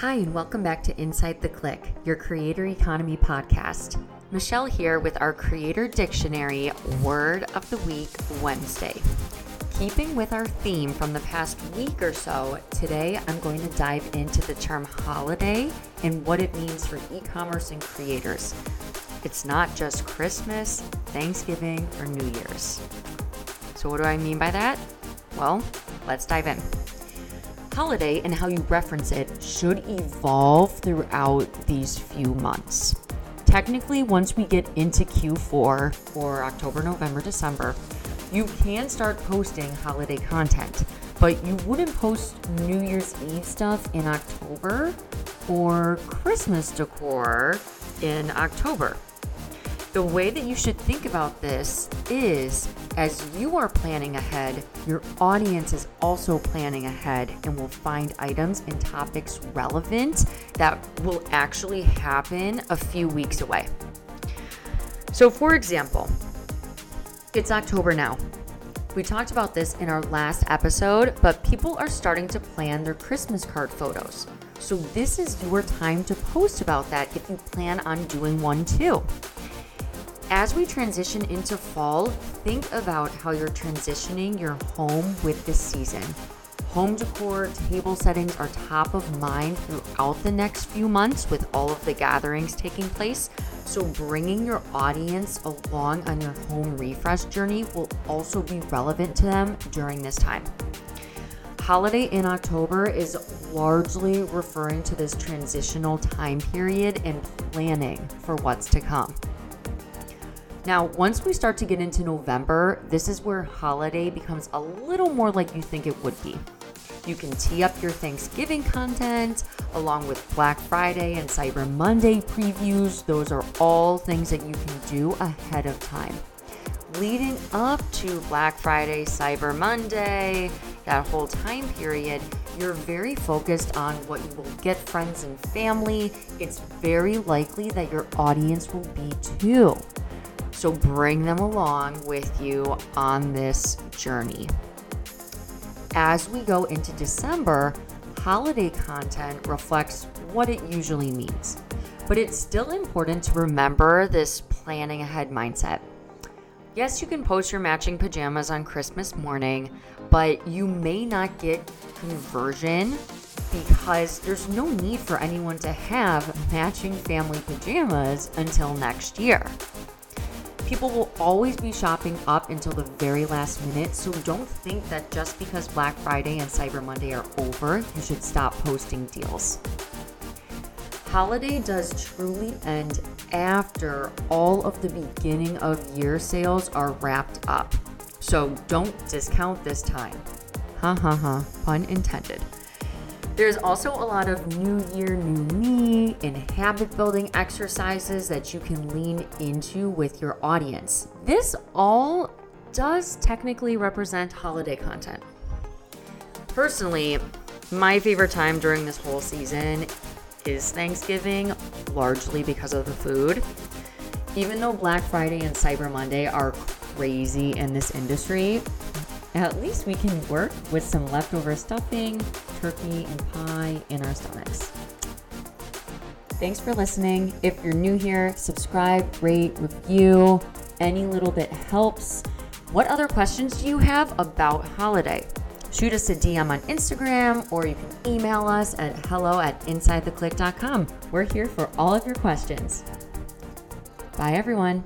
Hi, and welcome back to Inside the Click, your creator economy podcast. Michelle here with our Creator Dictionary Word of the Week Wednesday. Keeping with our theme from the past week or so, today I'm going to dive into the term holiday and what it means for e commerce and creators. It's not just Christmas, Thanksgiving, or New Year's. So, what do I mean by that? Well, let's dive in. Holiday and how you reference it should evolve throughout these few months. Technically, once we get into Q4 for October, November, December, you can start posting holiday content, but you wouldn't post New Year's Eve stuff in October or Christmas decor in October. The way that you should think about this is as you are planning ahead, your audience is also planning ahead and will find items and topics relevant that will actually happen a few weeks away. So, for example, it's October now. We talked about this in our last episode, but people are starting to plan their Christmas card photos. So, this is your time to post about that if you plan on doing one too. As we transition into fall, think about how you're transitioning your home with this season. Home decor, table settings are top of mind throughout the next few months with all of the gatherings taking place. So, bringing your audience along on your home refresh journey will also be relevant to them during this time. Holiday in October is largely referring to this transitional time period and planning for what's to come. Now, once we start to get into November, this is where holiday becomes a little more like you think it would be. You can tee up your Thanksgiving content along with Black Friday and Cyber Monday previews. Those are all things that you can do ahead of time. Leading up to Black Friday, Cyber Monday, that whole time period, you're very focused on what you will get friends and family. It's very likely that your audience will be too. So bring them along with you on this journey. As we go into December, holiday content reflects what it usually means. But it's still important to remember this planning ahead mindset. Yes, you can post your matching pajamas on Christmas morning, but you may not get conversion because there's no need for anyone to have matching family pajamas until next year. People will always be shopping up until the very last minute, so don't think that just because Black Friday and Cyber Monday are over, you should stop posting deals. Holiday does truly end after all of the beginning of year sales are wrapped up. So don't discount this time. Ha ha ha, pun intended. There's also a lot of new year, new me and habit building exercises that you can lean into with your audience. This all does technically represent holiday content. Personally, my favorite time during this whole season is Thanksgiving, largely because of the food. Even though Black Friday and Cyber Monday are crazy in this industry, at least we can work with some leftover stuffing, turkey, and pie in our stomachs. Thanks for listening. If you're new here, subscribe, rate, review. Any little bit helps. What other questions do you have about holiday? Shoot us a DM on Instagram or you can email us at hello at insidetheclick.com. We're here for all of your questions. Bye, everyone.